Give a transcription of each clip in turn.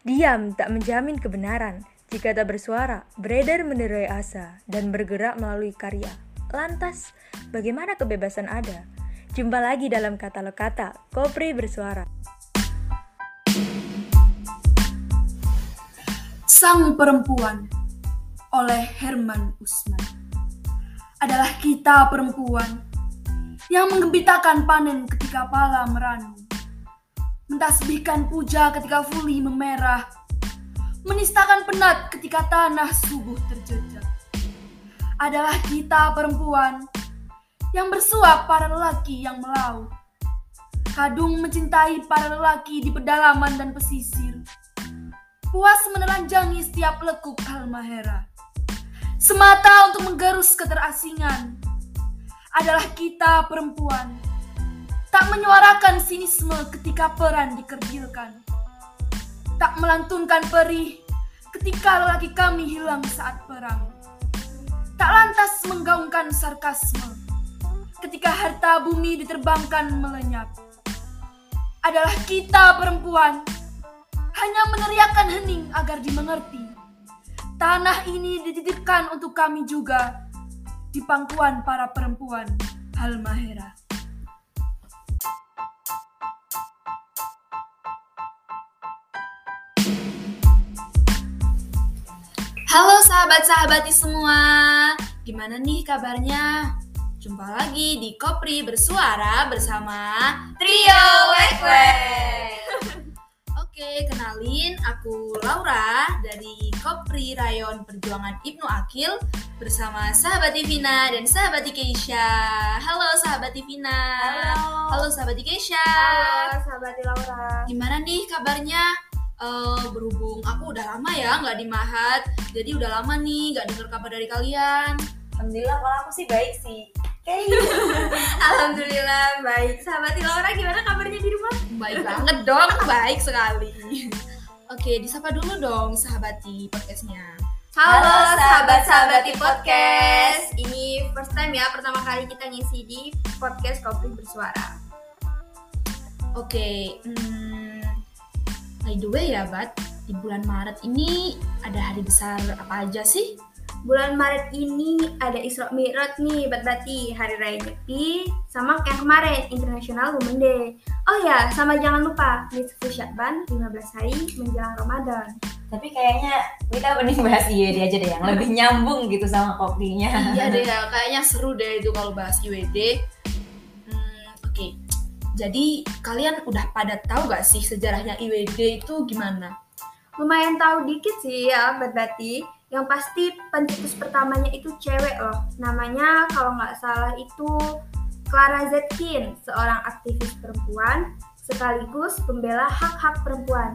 Diam tak menjamin kebenaran. Jika tak bersuara, beredar menerai asa dan bergerak melalui karya. Lantas, bagaimana kebebasan ada? Jumpa lagi dalam katalog kata Kopri Bersuara. Sang Perempuan oleh Herman Usman adalah kita perempuan yang menggembitakan panen ketika pala meranum mentasbihkan puja ketika fuli memerah, menistakan penat ketika tanah subuh terjejak. Adalah kita perempuan yang bersuap para lelaki yang melaut. Kadung mencintai para lelaki di pedalaman dan pesisir. Puas menelanjangi setiap lekuk halmahera. Semata untuk menggerus keterasingan. Adalah kita perempuan Tak menyuarakan sinisme ketika peran dikerdilkan. Tak melantunkan perih ketika lelaki kami hilang saat perang. Tak lantas menggaungkan sarkasme ketika harta bumi diterbangkan melenyap. Adalah kita perempuan hanya meneriakan hening agar dimengerti. Tanah ini dititipkan untuk kami juga di pangkuan para perempuan Halmahera. Halo sahabat-sahabati semua, gimana nih kabarnya? Jumpa lagi di Kopri Bersuara bersama Trio Wekwe. Oke, kenalin aku Laura dari Kopri Rayon Perjuangan Ibnu Akil bersama sahabat Divina dan sahabat Keisha. Halo sahabat Divina. Halo. Halo sahabat Keisha. Halo sahabat Laura. Gimana nih kabarnya? Uh, berhubung aku udah lama ya nggak di Mahat, jadi udah lama nih nggak dengar kabar dari kalian. Alhamdulillah kalau aku sih baik sih. Oke. Alhamdulillah baik. Sahabat Laura gimana kabarnya di rumah? Baik banget dong, baik sekali. Oke, disapa dulu dong sahabati podcastnya. Halo sahabat-sahabati podcast. Ini first time ya pertama kali kita ngisi di podcast Kopi Bersuara. Oke, hmm, by the way ya, Bat, di bulan Maret ini ada hari besar apa aja sih? Bulan Maret ini ada Isra Mi'raj nih, Bat Bati, Hari Raya Nyepi, sama yang kemarin International Women Day. Oh ya, sama jangan lupa Nisfu Syakban 15 hari menjelang Ramadan. Tapi kayaknya kita mending bahas IWD aja deh yang lebih nyambung gitu sama kopinya. Iya deh, ya, kayaknya seru deh itu kalau bahas IWD. Jadi kalian udah pada tahu gak sih sejarahnya IWD itu gimana? Lumayan tahu dikit sih ya, Bati. Yang pasti pencetus pertamanya itu cewek loh. Namanya kalau nggak salah itu Clara Zetkin, seorang aktivis perempuan sekaligus pembela hak-hak perempuan.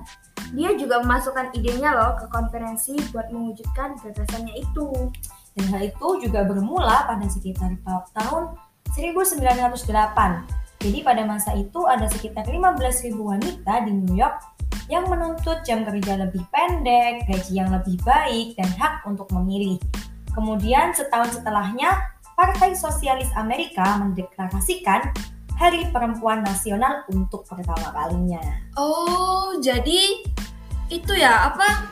Dia juga memasukkan idenya loh ke konferensi buat mewujudkan gagasannya itu. Dan hal itu juga bermula pada sekitar tahun 1908. Jadi pada masa itu ada sekitar 15.000 wanita di New York yang menuntut jam kerja lebih pendek, gaji yang lebih baik, dan hak untuk memilih. Kemudian setahun setelahnya, Partai Sosialis Amerika mendeklarasikan Hari Perempuan Nasional untuk pertama kalinya. Oh, jadi itu ya apa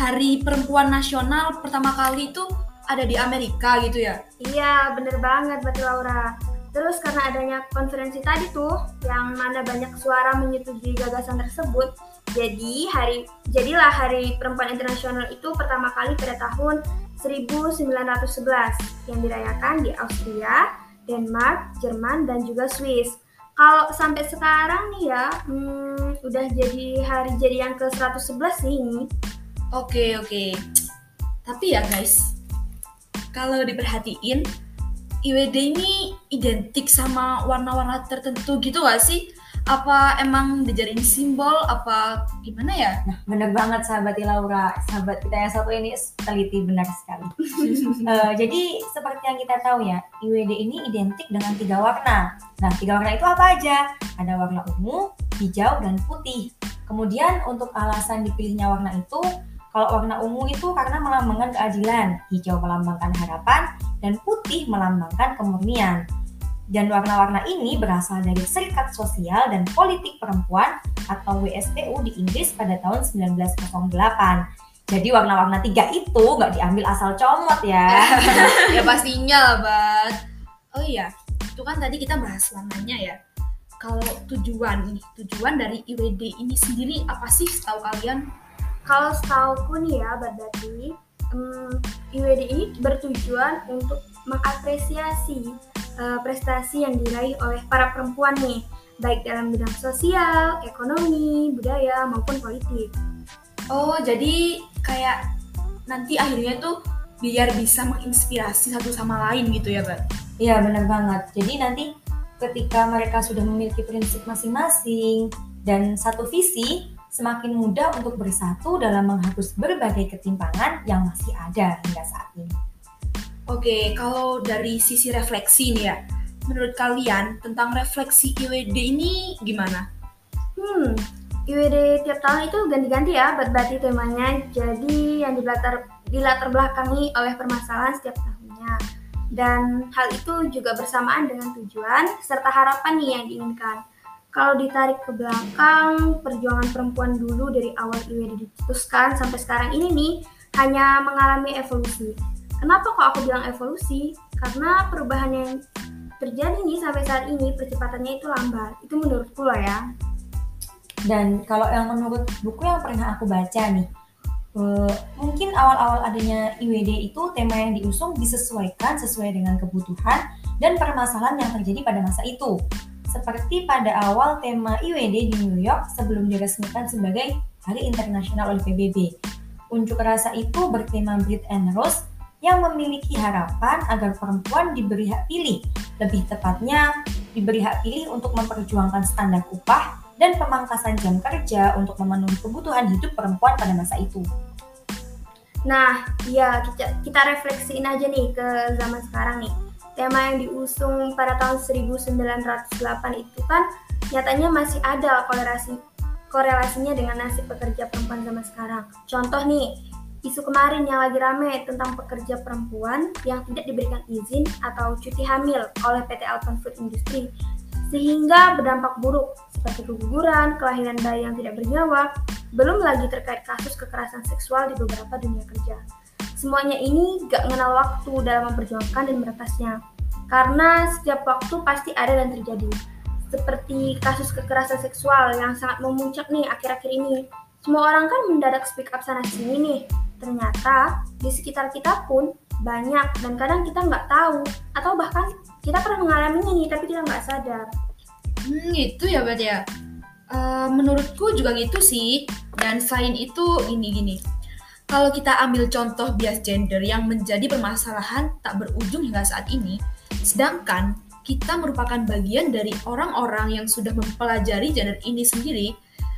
Hari Perempuan Nasional pertama kali itu ada di Amerika gitu ya? Iya, bener banget Mbak Laura. Terus karena adanya konferensi tadi tuh, yang mana banyak suara menyetujui gagasan tersebut, jadi hari jadilah Hari Perempuan Internasional itu pertama kali pada tahun 1911 yang dirayakan di Austria, Denmark, Jerman, dan juga Swiss. Kalau sampai sekarang nih ya, hmm, udah jadi hari jadi yang ke-111 nih ini. Oke, oke. Tapi ya guys, kalau diperhatiin, IWD ini identik sama warna-warna tertentu gitu gak sih? Apa emang dijadiin simbol? Apa gimana ya? Nah, bener banget sahabat Laura. Sahabat kita yang satu ini teliti benar sekali. uh, jadi seperti yang kita tahu ya, IWD ini identik dengan tiga warna. Nah, tiga warna itu apa aja? Ada warna ungu, hijau, dan putih. Kemudian untuk alasan dipilihnya warna itu, kalau warna ungu itu karena melambangkan keadilan, hijau melambangkan harapan, dan putih melambangkan kemurnian. Dan warna-warna ini berasal dari serikat sosial dan politik perempuan atau WSTU di Inggris pada tahun 1908. Jadi warna-warna tiga itu nggak diambil asal comot ya. ya pastinya lah, Bat. Oh iya, itu kan tadi kita bahas warnanya ya. Kalau tujuan ini, tujuan dari IWD ini sendiri apa sih setahu kalian? Kalau setauku nih ya, Badati, um, IWD ini bertujuan untuk mengapresiasi uh, prestasi yang diraih oleh para perempuan nih, baik dalam bidang sosial, ekonomi, budaya, maupun politik. Oh, jadi kayak nanti akhirnya tuh biar bisa menginspirasi satu sama lain gitu ya, Bat? Iya, benar banget. Jadi nanti ketika mereka sudah memiliki prinsip masing-masing dan satu visi, semakin mudah untuk bersatu dalam menghapus berbagai ketimpangan yang masih ada hingga saat ini. Oke, kalau dari sisi refleksi nih ya, menurut kalian tentang refleksi IWD ini gimana? Hmm, IWD tiap tahun itu ganti-ganti ya berarti temanya. Jadi yang dilatar dilatar belakangi oleh permasalahan setiap tahunnya. Dan hal itu juga bersamaan dengan tujuan serta harapan nih yang diinginkan. Kalau ditarik ke belakang, perjuangan perempuan dulu dari awal IWD diputuskan sampai sekarang ini nih hanya mengalami evolusi Kenapa kok aku bilang evolusi? Karena perubahan yang terjadi nih sampai saat ini percepatannya itu lambat. Itu menurutku lah ya. Dan kalau yang menurut buku yang pernah aku baca nih, uh, mungkin awal-awal adanya IWD itu tema yang diusung disesuaikan sesuai dengan kebutuhan dan permasalahan yang terjadi pada masa itu. Seperti pada awal tema IWD di New York sebelum diresmikan sebagai Hari Internasional oleh PBB. Unjuk rasa itu bertema Breed and Rose yang memiliki harapan agar perempuan diberi hak pilih, lebih tepatnya diberi hak pilih untuk memperjuangkan standar upah dan pemangkasan jam kerja untuk memenuhi kebutuhan hidup perempuan pada masa itu. Nah, ya kita, kita refleksiin aja nih ke zaman sekarang nih. Tema yang diusung pada tahun 1908 itu kan nyatanya masih ada korelasi korelasinya dengan nasib pekerja perempuan zaman sekarang. Contoh nih, Isu kemarin yang lagi rame tentang pekerja perempuan yang tidak diberikan izin atau cuti hamil oleh PT Alpen Food Industry sehingga berdampak buruk seperti keguguran, kelahiran bayi yang tidak bernyawa, belum lagi terkait kasus kekerasan seksual di beberapa dunia kerja. Semuanya ini gak mengenal waktu dalam memperjuangkan dan meretasnya, karena setiap waktu pasti ada dan terjadi. Seperti kasus kekerasan seksual yang sangat memuncak nih akhir-akhir ini. Semua orang kan mendadak speak up sana sini nih, ternyata di sekitar kita pun banyak dan kadang kita nggak tahu atau bahkan kita pernah mengalaminya nih tapi kita nggak sadar. Hmm, gitu ya berarti ya. Uh, menurutku juga gitu sih. Dan selain itu ini gini. Kalau kita ambil contoh bias gender yang menjadi permasalahan tak berujung hingga saat ini, sedangkan kita merupakan bagian dari orang-orang yang sudah mempelajari gender ini sendiri,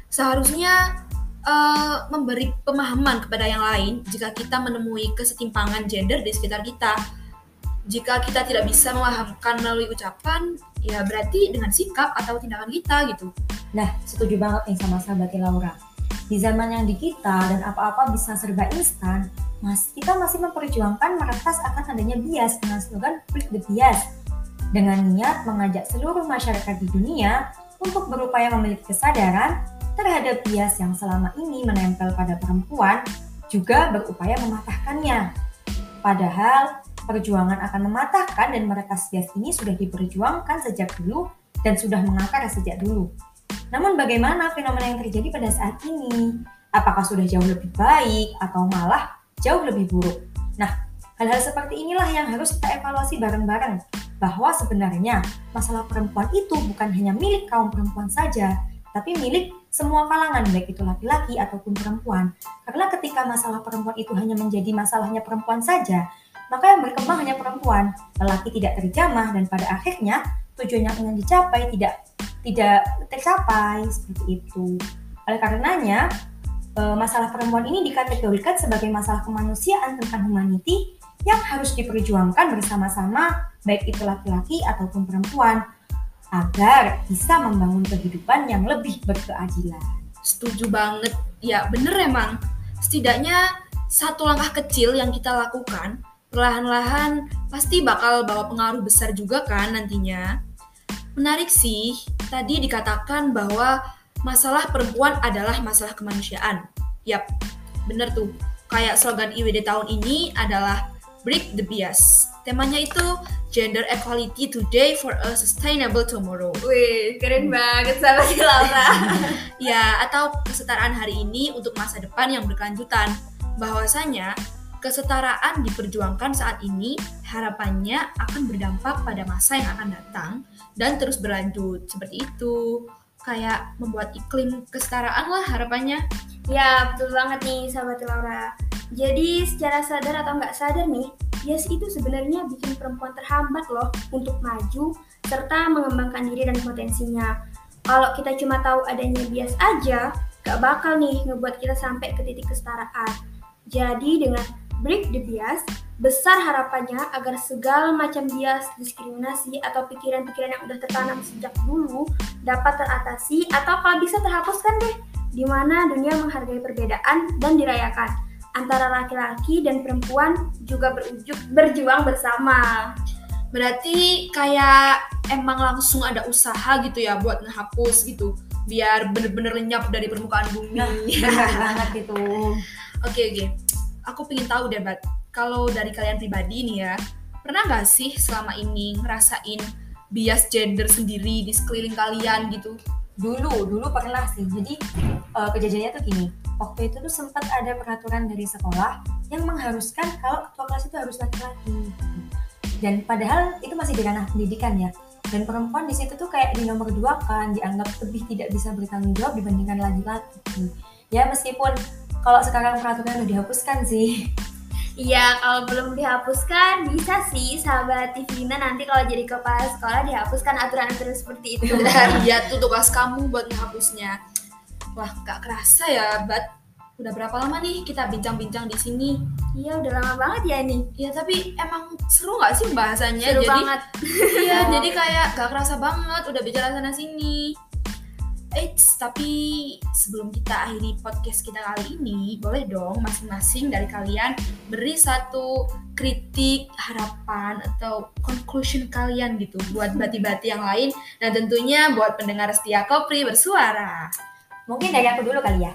seharusnya uh, memberi pemahaman kepada yang lain jika kita menemui kesetimpangan gender di sekitar kita. Jika kita tidak bisa memahamkan melalui ucapan, ya berarti dengan sikap atau tindakan kita gitu. Nah, setuju banget nih sama sahabat Laura. Di zaman yang di kita dan apa-apa bisa serba instan, mas kita masih memperjuangkan meretas akan adanya bias dengan slogan Break the Bias dengan niat mengajak seluruh masyarakat di dunia untuk berupaya memiliki kesadaran terhadap bias yang selama ini menempel pada perempuan juga berupaya mematahkannya. Padahal perjuangan akan mematahkan dan meretas bias ini sudah diperjuangkan sejak dulu dan sudah mengakar sejak dulu. Namun bagaimana fenomena yang terjadi pada saat ini? Apakah sudah jauh lebih baik atau malah jauh lebih buruk? Nah, hal-hal seperti inilah yang harus kita evaluasi bareng-bareng bahwa sebenarnya masalah perempuan itu bukan hanya milik kaum perempuan saja, tapi milik semua kalangan, baik itu laki-laki ataupun perempuan. Karena ketika masalah perempuan itu hanya menjadi masalahnya perempuan saja, maka yang berkembang hanya perempuan. Lelaki tidak terjamah dan pada akhirnya tujuan yang ingin dicapai tidak tidak tercapai seperti itu. Oleh karenanya, eh, masalah perempuan ini dikategorikan sebagai masalah kemanusiaan tentang humanity yang harus diperjuangkan bersama-sama baik itu laki-laki ataupun perempuan agar bisa membangun kehidupan yang lebih berkeadilan. Setuju banget. Ya, bener emang. Setidaknya satu langkah kecil yang kita lakukan, perlahan-lahan pasti bakal bawa pengaruh besar juga kan nantinya. Menarik sih, tadi dikatakan bahwa masalah perempuan adalah masalah kemanusiaan. Yap, bener tuh. Kayak slogan IWD tahun ini adalah Break the Bias. Temanya itu Gender Equality Today for a Sustainable Tomorrow. Wih, keren banget sahabat Laura. Ya, atau kesetaraan hari ini untuk masa depan yang berkelanjutan. Bahwasanya kesetaraan diperjuangkan saat ini harapannya akan berdampak pada masa yang akan datang dan terus berlanjut seperti itu kayak membuat iklim kesetaraan lah harapannya ya, betul banget nih sahabat Laura. Jadi secara sadar atau nggak sadar nih, bias itu sebenarnya bikin perempuan terhambat loh untuk maju serta mengembangkan diri dan potensinya. Kalau kita cuma tahu adanya bias aja, gak bakal nih ngebuat kita sampai ke titik kesetaraan. Jadi dengan break the bias, besar harapannya agar segala macam bias, diskriminasi, atau pikiran-pikiran yang udah tertanam sejak dulu dapat teratasi atau kalau bisa terhapuskan deh, di mana dunia menghargai perbedaan dan dirayakan antara laki-laki dan perempuan juga berujuk berjuang bersama. berarti kayak emang langsung ada usaha gitu ya buat ngehapus gitu biar bener-bener lenyap dari permukaan bumi Nah, banget itu. Oke oke, aku pengen tahu deh, Bat. Kalau dari kalian pribadi nih ya, pernah nggak sih selama ini ngerasain bias gender sendiri di sekeliling kalian gitu? Dulu, dulu pernah sih. Jadi eh, kejadiannya tuh gini. Waktu itu tuh sempat ada peraturan dari sekolah yang mengharuskan kalau ketua kelas itu harus laki-laki. Dan padahal itu masih di ranah pendidikan ya. Dan perempuan di situ tuh kayak di nomor dua kan dianggap lebih tidak bisa bertanggung jawab dibandingkan laki-laki. Ya meskipun kalau sekarang peraturan udah dihapuskan sih. Iya, kalau belum dihapuskan bisa sih sahabat Tivina nanti kalau jadi kepala sekolah dihapuskan aturan-aturan seperti itu. Benar, ya tuh tugas kamu buat menghapusnya. Wah, gak kerasa ya, Bat. Udah berapa lama nih kita bincang-bincang di sini? Iya, udah lama banget ya nih. Ya, tapi emang seru gak sih bahasanya? Seru jadi, banget. Iya, jadi kayak gak kerasa banget udah bicara sana sini. Eits, tapi sebelum kita akhiri podcast kita kali ini, boleh dong masing-masing dari kalian beri satu kritik, harapan, atau conclusion kalian gitu buat bati-bati yang lain dan tentunya buat pendengar setia Kopri bersuara. Mungkin dari aku dulu kali ya.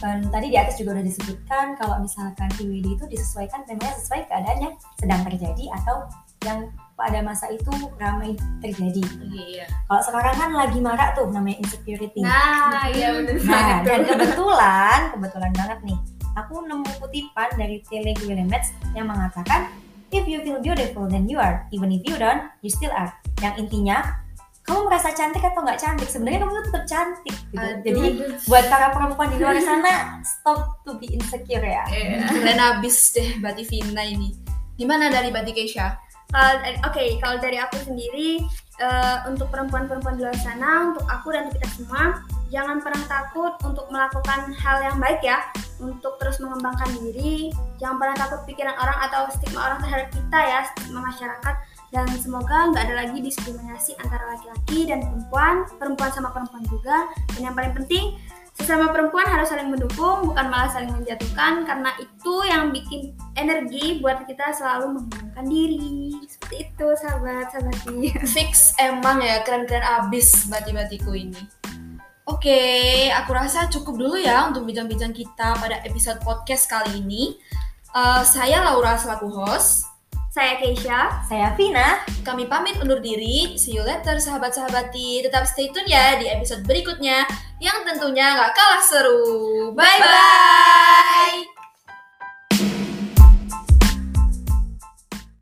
Dan tadi di atas juga udah disebutkan kalau misalkan IWD itu disesuaikan temanya sesuai keadaan yang sedang terjadi atau yang pada masa itu ramai terjadi. Iya. Kalau sekarang kan lagi marak tuh namanya insecurity. Nah, iya bener Nah, dan kebetulan, kebetulan banget nih, aku nemu kutipan dari Tele Guillemets yang mengatakan, If you feel beautiful, then you are. Even if you don't, you still are. Yang intinya, kamu merasa cantik atau nggak cantik, sebenarnya kamu tuh tetap cantik. Gitu. Aduh, Jadi aduh. buat para perempuan di luar sana, stop to be insecure ya. Eh, keren abis deh Bati Vina ini. Gimana dari Bati Keisha? Dari- Oke, kalau dari aku sendiri eh, untuk perempuan-perempuan di luar sana, untuk aku dan untuk kita semua, jangan pernah takut untuk melakukan hal yang baik ya, untuk terus mengembangkan diri. Jangan pernah takut pikiran orang atau stigma orang terhadap kita ya, stigma masyarakat. Dan semoga nggak ada lagi diskriminasi antara laki-laki dan perempuan, perempuan sama perempuan juga. Dan yang paling penting, sesama perempuan harus saling mendukung, bukan malah saling menjatuhkan, karena itu yang bikin energi buat kita selalu mengembangkan diri. Seperti itu, sahabat, sahabat Fix emang ya keren-keren abis bati-batiku ini. Oke, aku rasa cukup dulu ya untuk bincang-bincang kita pada episode podcast kali ini. Eh, saya Laura selaku host. Saya Keisha. Saya Vina, Kami pamit undur diri. See you later sahabat-sahabati. Tetap stay tune ya di episode berikutnya yang tentunya nggak kalah seru. Bye-bye!